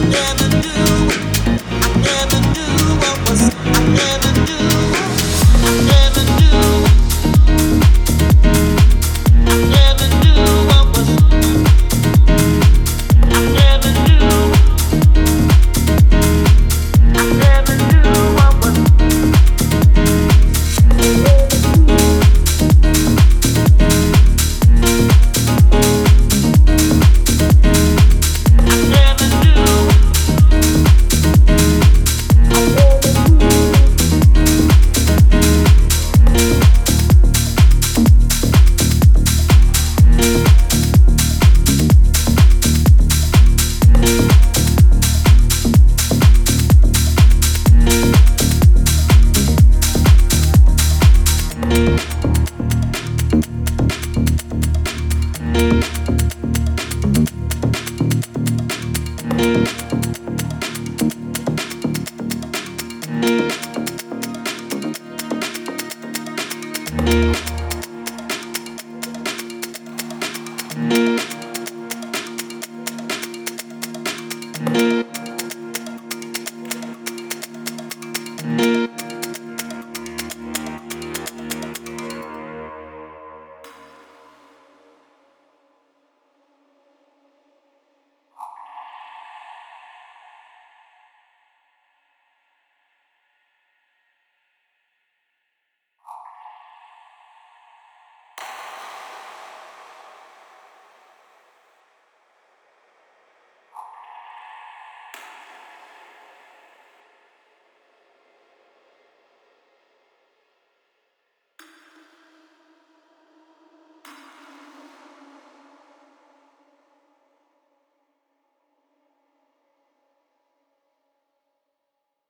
never